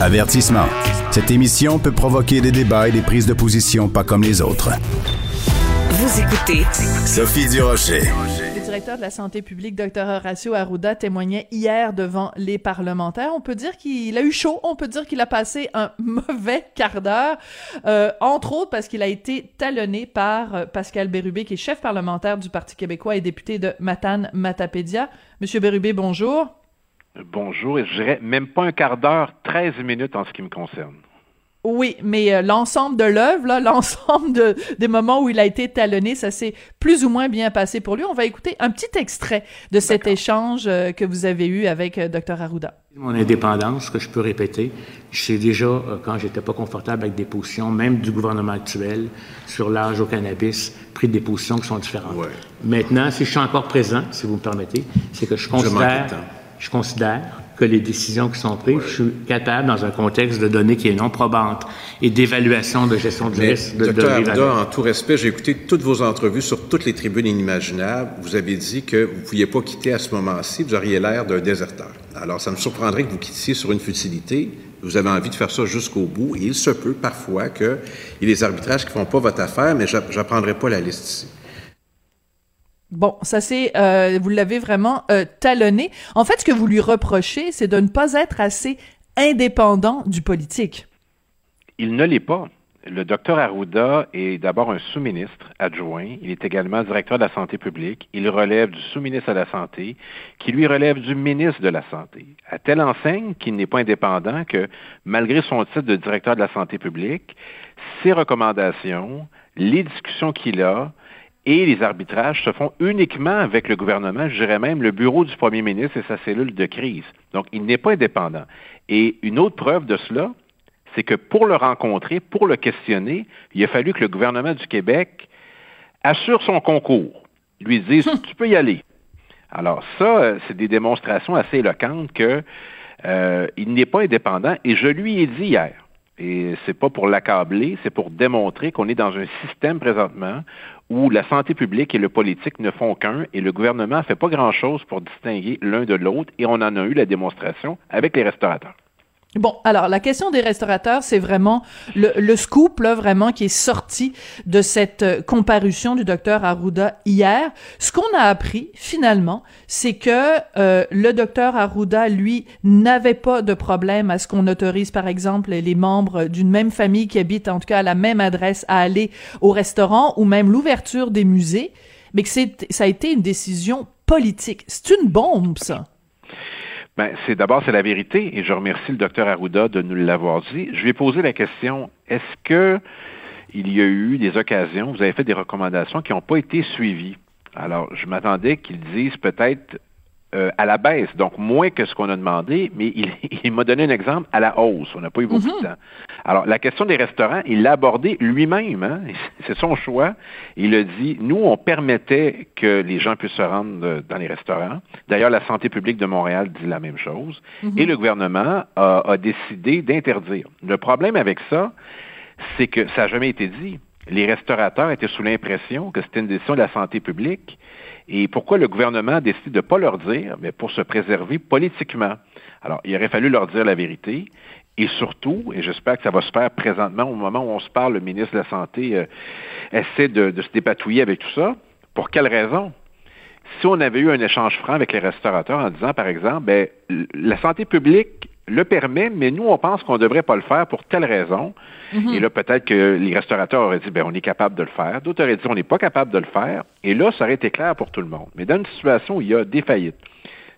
Avertissement. Cette émission peut provoquer des débats et des prises de position pas comme les autres. Vous écoutez Sophie Durocher. Le directeur de la santé publique, Dr Horacio Arruda, témoignait hier devant les parlementaires. On peut dire qu'il a eu chaud, on peut dire qu'il a passé un mauvais quart d'heure, euh, entre autres parce qu'il a été talonné par euh, Pascal Bérubé, qui est chef parlementaire du Parti québécois et député de Matane-Matapédia. Monsieur Bérubé, bonjour. Bonjour, et je dirais même pas un quart d'heure, 13 minutes en ce qui me concerne. Oui, mais euh, l'ensemble de l'œuvre, là, l'ensemble de, des moments où il a été talonné, ça s'est plus ou moins bien passé pour lui. On va écouter un petit extrait de cet échange euh, que vous avez eu avec euh, Dr Arruda. Mon indépendance, que je peux répéter, sais déjà, euh, quand j'étais pas confortable avec des positions, même du gouvernement actuel, sur l'âge au cannabis, pris des positions qui sont différentes. Ouais. Maintenant, si je suis encore présent, si vous me permettez, c'est que je considère. Je considère que les décisions qui sont prises, je suis capable, dans un contexte de données qui est non probante et d'évaluation de gestion du risque, de, Docteur. Arruda, en tout respect, j'ai écouté toutes vos entrevues sur toutes les tribunes inimaginables. Vous avez dit que vous ne pouviez pas quitter à ce moment-ci, vous auriez l'air d'un déserteur. Alors, ça me surprendrait que vous quittiez sur une futilité. Vous avez envie de faire ça jusqu'au bout. Et il se peut parfois qu'il y ait des arbitrages qui ne font pas votre affaire, mais je n'apprendrai pas la liste ici. Bon, ça c'est, euh, vous l'avez vraiment euh, talonné. En fait, ce que vous lui reprochez, c'est de ne pas être assez indépendant du politique. Il ne l'est pas. Le docteur Arruda est d'abord un sous-ministre adjoint. Il est également directeur de la santé publique. Il relève du sous-ministre à la santé, qui lui relève du ministre de la santé. À telle enseigne qu'il n'est pas indépendant que, malgré son titre de directeur de la santé publique, ses recommandations, les discussions qu'il a, et les arbitrages se font uniquement avec le gouvernement, je dirais même le bureau du premier ministre et sa cellule de crise. Donc, il n'est pas indépendant. Et une autre preuve de cela, c'est que pour le rencontrer, pour le questionner, il a fallu que le gouvernement du Québec assure son concours, lui dise tu peux y aller. Alors ça, euh, c'est des démonstrations assez éloquentes que euh, il n'est pas indépendant. Et je lui ai dit hier, et c'est pas pour l'accabler, c'est pour démontrer qu'on est dans un système présentement où la santé publique et le politique ne font qu'un et le gouvernement ne fait pas grand-chose pour distinguer l'un de l'autre et on en a eu la démonstration avec les restaurateurs. Bon, alors la question des restaurateurs, c'est vraiment le, le scoop là, vraiment qui est sorti de cette euh, comparution du docteur Arruda hier. Ce qu'on a appris finalement, c'est que euh, le docteur Arruda, lui, n'avait pas de problème à ce qu'on autorise, par exemple, les membres d'une même famille qui habitent en tout cas à la même adresse à aller au restaurant ou même l'ouverture des musées, mais que c'est ça a été une décision politique. C'est une bombe, ça. Ben, c'est d'abord c'est la vérité et je remercie le docteur Arruda de nous l'avoir dit. Je lui ai posé la question est-ce que il y a eu des occasions, vous avez fait des recommandations qui n'ont pas été suivies? Alors, je m'attendais qu'ils disent peut-être euh, à la baisse, donc moins que ce qu'on a demandé, mais il, il m'a donné un exemple à la hausse. On n'a pas eu beaucoup de temps. Alors, la question des restaurants, il l'a abordé lui-même. Hein? C'est son choix. Il a dit, nous, on permettait que les gens puissent se rendre euh, dans les restaurants. D'ailleurs, la santé publique de Montréal dit la même chose. Et le gouvernement a, a décidé d'interdire. Le problème avec ça, c'est que ça n'a jamais été dit. Les restaurateurs étaient sous l'impression que c'était une décision de la santé publique. Et pourquoi le gouvernement décide de ne pas leur dire? Mais pour se préserver politiquement. Alors, il aurait fallu leur dire la vérité. Et surtout, et j'espère que ça va se faire présentement, au moment où on se parle, le ministre de la Santé euh, essaie de, de se dépatouiller avec tout ça. Pour quelle raison? Si on avait eu un échange franc avec les restaurateurs en disant, par exemple, ben, la santé publique le permet, mais nous, on pense qu'on ne devrait pas le faire pour telle raison. Et là, peut-être que les restaurateurs auraient dit, ben, on est capable de le faire. D'autres auraient dit, on n'est pas capable de le faire. Et là, ça aurait été clair pour tout le monde. Mais dans une situation où il y a des faillites,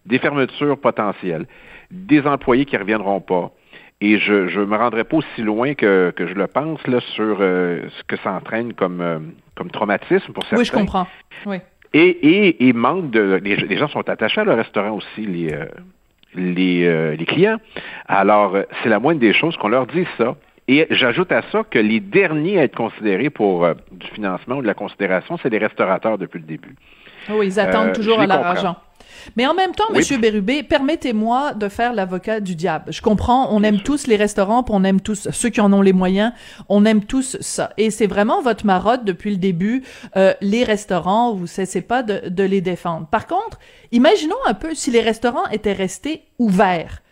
des fermetures potentielles, des employés qui ne reviendront pas, et je ne me rendrai pas aussi loin que, que je le pense là, sur euh, ce que ça entraîne comme, euh, comme traumatisme pour certains. Oui, je comprends. Oui. Et, et, et manque de. Les, les gens sont attachés à leur restaurant aussi, les, euh, les, euh, les clients. Alors, euh, c'est la moindre des choses qu'on leur dise ça. Et j'ajoute à ça que les derniers à être considérés pour euh, du financement ou de la considération, c'est les restaurateurs depuis le début. Oui, ils attendent toujours à leur argent. Mais en même temps, Oui. Monsieur Bérubé, permettez-moi de faire l'avocat du diable. Je comprends, on aime tous les restaurants, on aime tous ceux qui en ont les moyens, on aime tous ça. Et c'est vraiment votre marotte depuis le début. euh, les restaurants, vous cessez pas de, de les défendre. Par contre, imaginons un peu si les restaurants étaient restés ouverts.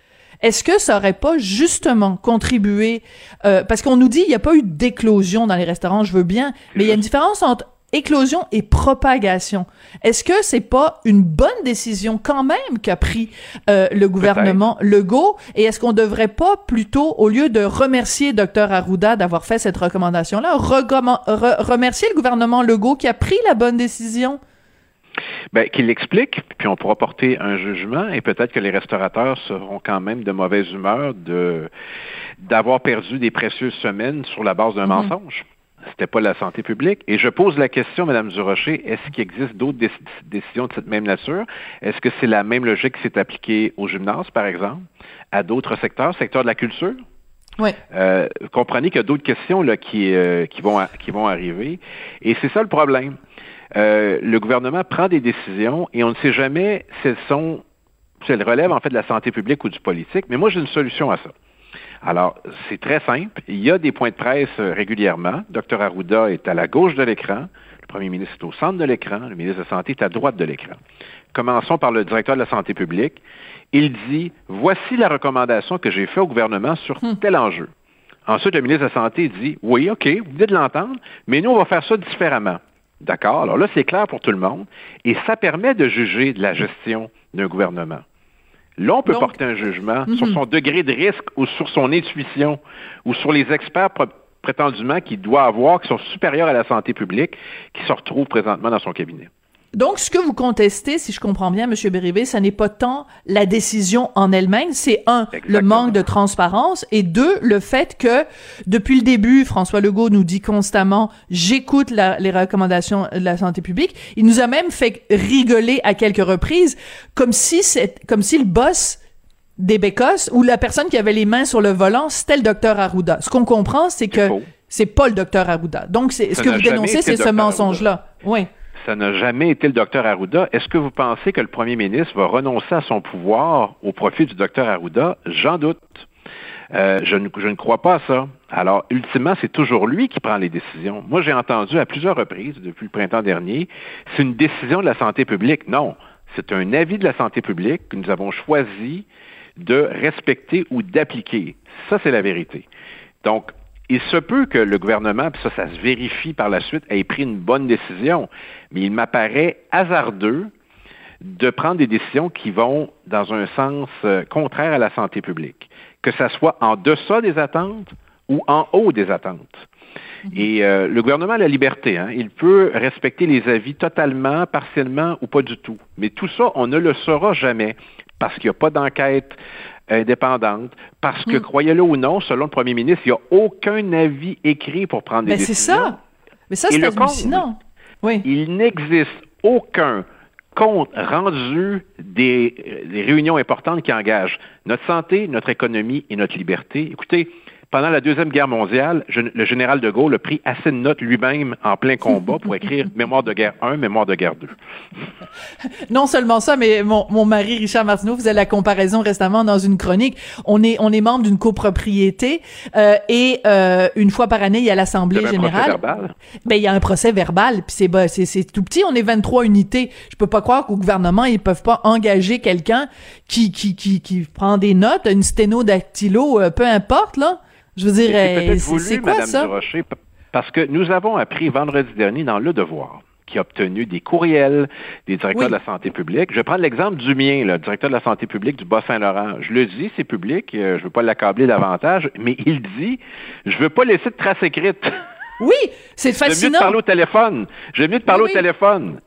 est-ce que ça aurait pas justement contribué euh, parce qu'on nous dit il n'y a pas eu d'éclosion dans les restaurants, je veux bien, mais il y a une différence entre éclosion et propagation. Est-ce que c'est pas une bonne décision quand même qu'a pris euh, le gouvernement Legault? Et est-ce qu'on devrait pas plutôt au lieu de remercier Dr Arruda d'avoir fait cette recommandation là, remercier le gouvernement Legault qui a pris la bonne décision? Ben, qu'il l'explique, puis on pourra porter un jugement, et peut-être que les restaurateurs seront quand même de mauvaise humeur de d'avoir perdu des précieuses semaines sur la base d'un mm-hmm. mensonge. C'était pas la santé publique. Et je pose la question, Madame Durocher, est-ce qu'il existe d'autres décisions de cette même nature? Est-ce que c'est la même logique qui s'est appliquée au gymnase, par exemple, à d'autres secteurs, secteur de la culture? Oui. Euh, comprenez qu'il y a d'autres questions là, qui, euh, qui, vont, qui vont arriver. Et c'est ça le problème. Euh, le gouvernement prend des décisions et on ne sait jamais si elles sont, si elles relèvent en fait de la santé publique ou du politique. Mais moi, j'ai une solution à ça. Alors, c'est très simple. Il y a des points de presse euh, régulièrement. Dr Arruda est à la gauche de l'écran. Le premier ministre est au centre de l'écran. Le ministre de la Santé est à droite de l'écran. Commençons par le directeur de la santé publique. Il dit, voici la recommandation que j'ai faite au gouvernement sur hmm. tel enjeu. Ensuite, le ministre de la Santé dit, oui, OK, vous venez de l'entendre, mais nous, on va faire ça différemment. D'accord? Alors là, c'est clair pour tout le monde. Et ça permet de juger de la gestion d'un gouvernement. Là, on peut porter un jugement sur mhm. son degré de risque ou sur son intuition ou sur les experts prétendument qu'il doit avoir, qui sont supérieurs à la santé publique, qui se retrouvent présentement dans son cabinet. Donc, ce que vous contestez, si je comprends bien, Monsieur Bérivé, ça n'est pas tant la décision en elle-même, c'est un, le manque de transparence, et deux, le fait que, depuis le début, François Legault nous dit constamment, j'écoute les recommandations de la santé publique. Il nous a même fait rigoler à quelques reprises, comme si c'est, comme si le boss des Bécosses ou la personne qui avait les mains sur le volant, c'était le docteur Arruda. Ce qu'on comprend, c'est que c'est pas le docteur Arruda. Donc, c'est, ce que vous dénoncez, c'est ce mensonge-là. Oui ça n'a jamais été le docteur Arruda. Est-ce que vous pensez que le premier ministre va renoncer à son pouvoir au profit du docteur Arruda? J'en doute. Euh, je, ne, je, ne, crois pas à ça. Alors, ultimement, c'est toujours lui qui prend les décisions. Moi, j'ai entendu à plusieurs reprises depuis le printemps dernier, c'est une décision de la santé publique. Non, c'est un avis de la santé publique que nous avons choisi de respecter ou d'appliquer. Ça, c'est la vérité. Donc, il se peut que le gouvernement, puis ça, ça se vérifie par la suite, ait pris une bonne décision, mais il m'apparaît hasardeux de prendre des décisions qui vont dans un sens euh, contraire à la santé publique, que ça soit en deçà des attentes ou en haut des attentes. Mhm. Et euh, le gouvernement a la liberté. Hein. Il peut respecter les avis totalement, partiellement ou pas du tout. Mais tout ça, on ne le saura jamais parce qu'il n'y a pas d'enquête indépendante, parce que, hmm. croyez-le ou non, selon le premier ministre, il n'y a aucun avis écrit pour prendre des décisions. c'est ça. Mais ça, c'est hallucinant. Oui. Il n'existe aucun compte rendu des, des réunions importantes qui engagent notre santé, notre économie et notre liberté. Écoutez, pendant la Deuxième Guerre mondiale, le général de Gaulle a pris assez de notes lui-même en plein combat pour écrire Mémoire de guerre 1, Mémoire de guerre 2. Non seulement ça, mais mon, mon mari Richard Martineau faisait la comparaison récemment dans une chronique. On est on est membre d'une copropriété euh, et euh, une fois par année il y a l'assemblée générale. Ben il y a un procès verbal puis c'est bah, c'est c'est tout petit. On est 23 unités. Je peux pas croire qu'au gouvernement ils peuvent pas engager quelqu'un qui qui qui qui prend des notes, une sténodactylo, euh, peu importe là. Je veux dire, c'est quoi Madame ça? Durocher, parce que nous avons appris vendredi dernier dans Le Devoir qui a obtenu des courriels des directeurs de la santé publique. Je vais prendre l'exemple du mien, le directeur de la santé publique du Bas-Saint-Laurent. Je le dis, c'est public, euh, je ne veux pas l'accabler davantage, mais il dit, je veux pas laisser de traces écrites. Oui, c'est fascinant. J'aime mieux de parler au téléphone. J'aime mieux de parler au téléphone.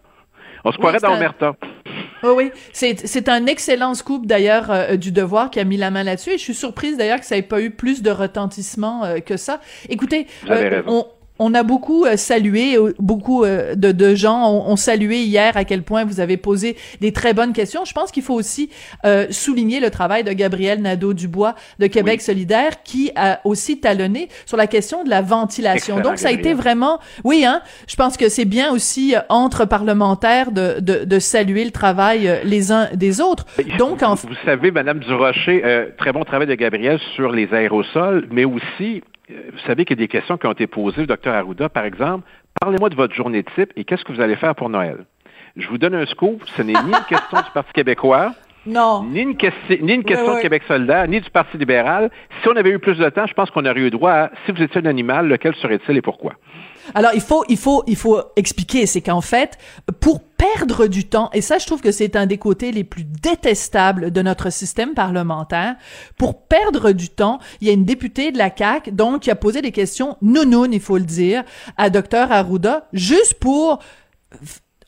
On se croirait dans Omerta. Oui, oui. C'est un excellent scoop d'ailleurs euh, du Devoir qui a mis la main là-dessus et je suis surprise d'ailleurs que ça n'ait pas eu plus de retentissement euh, que ça. Écoutez, euh, on, on a beaucoup euh, salué, euh, beaucoup euh, de, gens ont, salué hier à quel point vous avez posé des très bonnes questions. Je pense qu'il faut aussi souligner le travail de Gabriel Nadeau-Dubois de Québec solidaire qui a aussi talonné sur la question de la ventilation. Donc, ça a été vraiment, oui, hein, je pense que c'est bien aussi entre parlementaires de, de, saluer le travail les uns des autres. Donc, en... vous savez, Madame Durocher, très bon travail de Gabriel sur les aérosols, mais aussi vous savez qu'il y a des questions qui ont été posées au docteur Arruda, par exemple, parlez-moi de votre journée type et qu'est-ce que vous allez faire pour Noël? Je vous donne un scoop, ce n'est ni une question du Parti québécois, Non. Ni une, question, ni une question de Québec solidaire, ni du Parti libéral. Si on avait eu plus de temps, je pense qu'on aurait eu droit à, si vous étiez un animal, lequel serait-il et pourquoi? Alors, il faut, il faut, il faut expliquer, c'est qu'en fait, pour perdre du temps, et ça, je trouve que c'est un des côtés les plus détestables de notre système parlementaire, pour perdre du temps, il y a une députée de la CAQ, donc, qui a posé des questions nounounes, il faut le dire, à Dr Arruda, juste pour,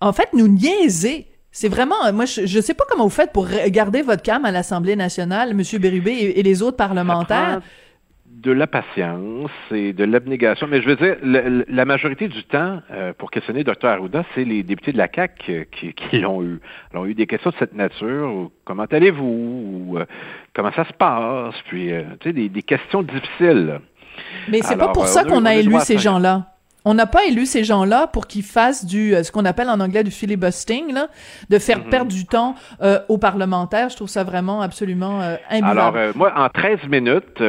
en fait, nous niaiser. C'est vraiment, moi, je, je sais pas comment vous faites pour garder votre calme à l'Assemblée nationale, Monsieur Bérubé et, et les autres parlementaires de la patience et de l'abnégation. Mais je veux dire, la, majorité du temps, euh, pour questionner Dr Arruda, c'est les députés de la CAQ euh, qui, l'ont eu. Alors, eu des questions de cette nature. comment allez-vous? Euh, comment ça se passe? Puis, tu sais, des, questions difficiles. Mais c'est pas pour ça qu'on a élu ces gens-là. On n'a pas élu ces gens-là pour qu'ils fassent du euh, ce qu'on appelle en anglais du filibustering, là, de faire mhm. perdre du temps euh, aux parlementaires. Je trouve ça vraiment absolument euh, Alors, euh, moi, en 13 minutes,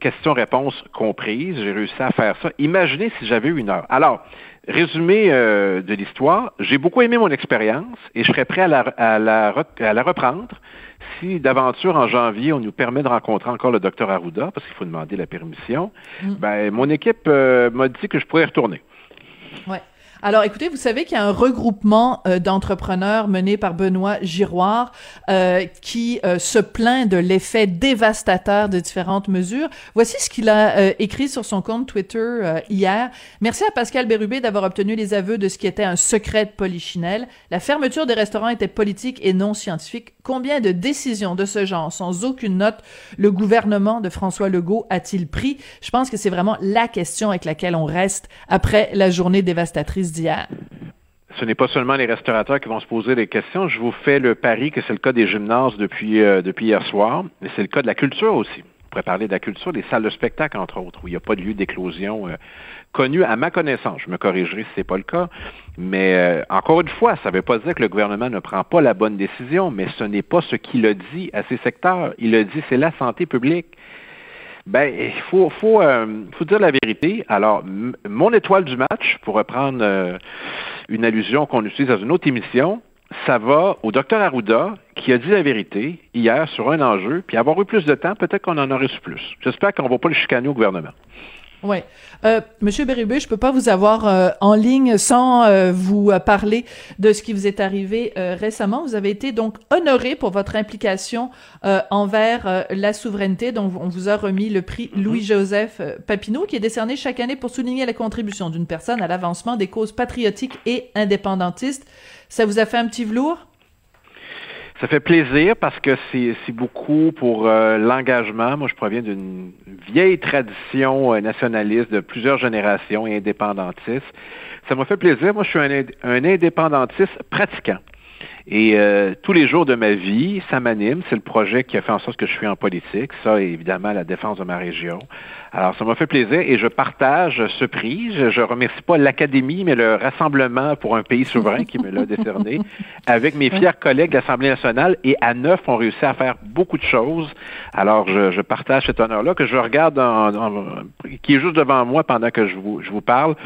questions-réponses comprises, j'ai réussi à faire ça. Imaginez si j'avais une heure. Alors, résumé de l'histoire, j'ai beaucoup aimé mon expérience et je serais prêt à la, à la, à la reprendre si d'aventure en janvier, on nous permet de rencontrer encore le docteur Arruda, parce qu'il faut demander la permission, mm. ben, mon équipe euh, m'a dit que je pourrais y retourner. Ouais. Alors, écoutez, vous savez qu'il y a un regroupement euh, d'entrepreneurs mené par Benoît Giroir euh, qui euh, se plaint de l'effet dévastateur de différentes mesures. Voici ce qu'il a écrit sur son compte Twitter hier. Merci à Pascal Bérubé d'avoir obtenu les aveux de ce qui était un secret de polichinelle. La fermeture des restaurants était politique et non scientifique. Combien de décisions de ce genre, sans aucune note, le gouvernement de François Legault a-t-il pris? Je pense que c'est vraiment la question avec laquelle on reste après la journée dévastatrice d'hier? Ce n'est pas seulement les restaurateurs qui vont se poser des questions. Je vous fais le pari que c'est le cas des gymnases depuis, euh, hier soir, mais c'est le cas de la culture aussi. Pourrait parler de la culture, des salles de spectacle, entre autres, où il n'y a pas de lieu d'éclosion euh, connu à ma connaissance. Je me corrigerai si ce n'est pas le cas. Mais euh, encore une fois, ça ne veut pas dire que le gouvernement ne prend pas la bonne décision, mais ce n'est pas ce qu'il a dit à ces secteurs. Il a dit c'est la santé publique. Ben, il faut, faut, euh, faut dire la vérité. Alors, mon étoile du match, pour reprendre euh, une allusion qu'on utilise dans une autre émission, ça va au docteur Arruda, qui a dit la vérité hier sur un enjeu, puis avoir eu plus de temps, peut-être qu'on en aurait su plus. J'espère qu'on ne va pas le chicaner au gouvernement. Oui. Euh, Monsieur Bérubé, je peux pas vous avoir euh, en ligne sans euh, vous parler de ce qui vous est arrivé récemment. Vous avez été donc honoré pour votre implication envers la souveraineté. Donc, on vous a remis le prix mm-hmm. Louis-Joseph Papineau, qui est décerné chaque année pour souligner la contribution d'une personne à l'avancement des causes patriotiques et indépendantistes. Ça vous a fait un petit velours? Ça fait plaisir parce que c'est beaucoup pour euh, l'engagement. Moi, je proviens d'une vieille tradition euh, nationaliste de plusieurs générations et indépendantiste. Ça m'a fait plaisir. Moi, je suis un, un indépendantiste pratiquant. Et euh, tous les jours de ma vie, ça m'anime. C'est le projet qui a fait en sorte que je suis en politique. Ça, évidemment, la défense de ma région. Alors, ça m'a fait plaisir et je partage ce prix. Je, ne remercie pas l'Académie, mais le Rassemblement pour un pays souverain qui me l'a décerné avec mes fiers collègues de l'Assemblée nationale. Et à neuf, on réussi à faire beaucoup de choses. Alors, je, partage cet honneur-là que je regarde, qui est juste devant moi pendant que je vous, je vous parle.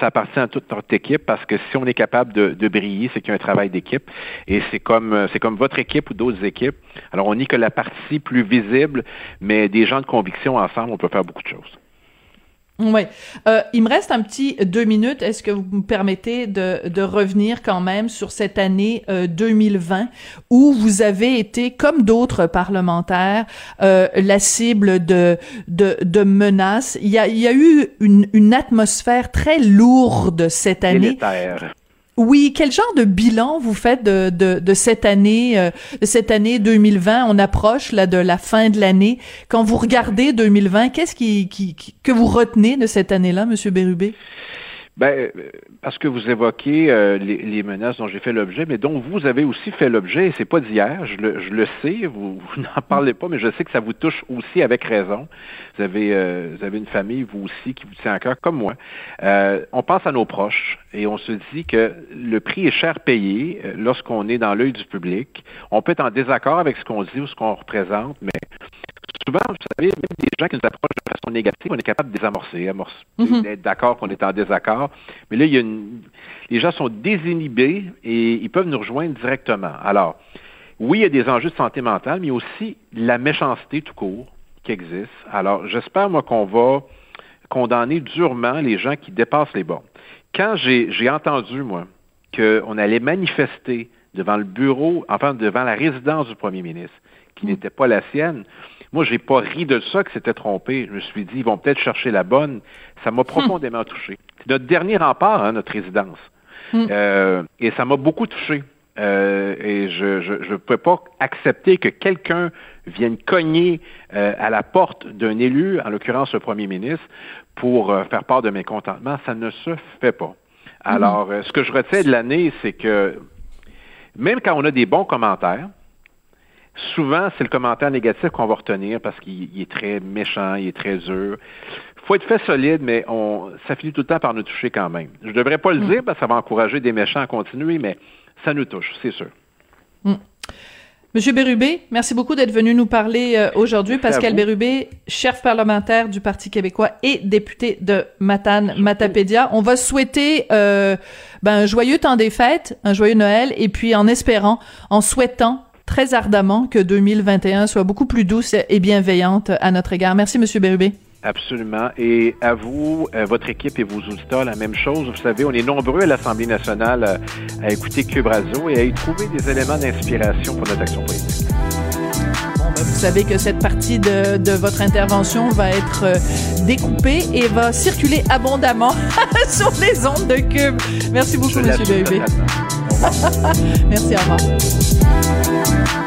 Ça appartient à toute notre équipe parce que si on est capable de, de briller, c'est qu'il y a un travail d'équipe. Et c'est comme, c'est comme votre équipe ou d'autres équipes. Alors, on n'est que la partie plus visible, mais des gens de conviction ensemble, on peut faire beaucoup de choses. Oui. Euh, il me reste un petit deux minutes. Est-ce que vous me permettez de, de revenir quand même sur cette année 2020 euh, où vous avez été, comme d'autres parlementaires, euh, la cible de, de, de menaces? Il y a, il y a eu une, une atmosphère très lourde cette année. Oui, quel genre de bilan vous faites de, de, cette année, euh, de cette année 2020 On approche là de la fin de l'année. Quand vous regardez 2020, qu'est-ce qui, qui, que vous retenez de cette année-là, Monsieur Bérubé? Ben, euh, parce que vous évoquez euh, les, menaces dont j'ai fait l'objet, mais dont vous avez aussi fait l'objet, et c'est pas d'hier, je le, je le sais, vous, n'en parlez pas, mais je sais que ça vous touche aussi avec raison. Vous avez, euh, vous avez une famille, vous aussi, qui vous tient à cœur, comme moi. on pense à nos proches et on se dit que le prix est cher payé lorsqu'on est dans l'œil du public. On peut être en désaccord avec ce qu'on dit ou ce qu'on représente, mais souvent, vous savez, même des gens qui nous approchent de façon négative, on est capable de désamorcer, amorcer, mhm. d'être d'accord qu'on est en désaccord. Mais là, il y a une... les gens sont désinhibés et ils peuvent nous rejoindre directement. Alors, oui, il y a des enjeux de santé mentale, mais aussi la méchanceté tout court qui existe. Alors, j'espère, moi, qu'on va condamner durement les gens qui dépassent les bornes. Quand j'ai entendu, moi, qu'on allait manifester devant le bureau, enfin, devant la résidence du premier ministre, qui mm. n'était pas la sienne, moi, j'ai pas ri de ça que c'était trompé. Je me suis dit, ils vont peut-être chercher la bonne. Ça m'a hmm. profondément touché. C'est notre dernier rempart, hein, notre résidence. Hmm. Euh, et ça m'a beaucoup touché. Euh, et je ne peux pas accepter que quelqu'un vienne cogner euh, à la porte d'un élu, en l'occurrence le premier ministre, pour faire part de mécontentement. Ça ne se fait pas. Hmm. Alors, ce que je retiens de l'année, c'est que même quand on a des bons commentaires, souvent, c'est le commentaire négatif qu'on va retenir parce qu'il est très méchant, il est très dur. Il faut être fait solide, mais on, ça finit tout le temps par nous toucher quand même. Je ne devrais pas le mm. dire parce que ça va encourager des méchants à continuer, mais ça nous touche, c'est sûr. Mm. Monsieur Bérubé, merci beaucoup d'être venu nous parler euh, aujourd'hui. Pascal Bérubé, chef parlementaire du Parti québécois et député de Matane Matapédia. On va souhaiter euh, ben, un joyeux temps des fêtes, un joyeux Noël, et puis en espérant, en souhaitant très ardemment que 2021 soit beaucoup plus douce et bienveillante à notre égard. Merci, Monsieur Bérubé. Absolument. Et à vous, à votre équipe et vos auditeurs, la même chose. Vous savez, on est nombreux à l'Assemblée nationale à, écouter Cube Radio et à y trouver des éléments d'inspiration pour notre action politique. Ben, vous savez que cette partie de, de votre intervention va être euh, découpée et va circuler abondamment sur les ondes de Cube. Merci beaucoup, M. Bérubé. Merci, au revoir. Bye.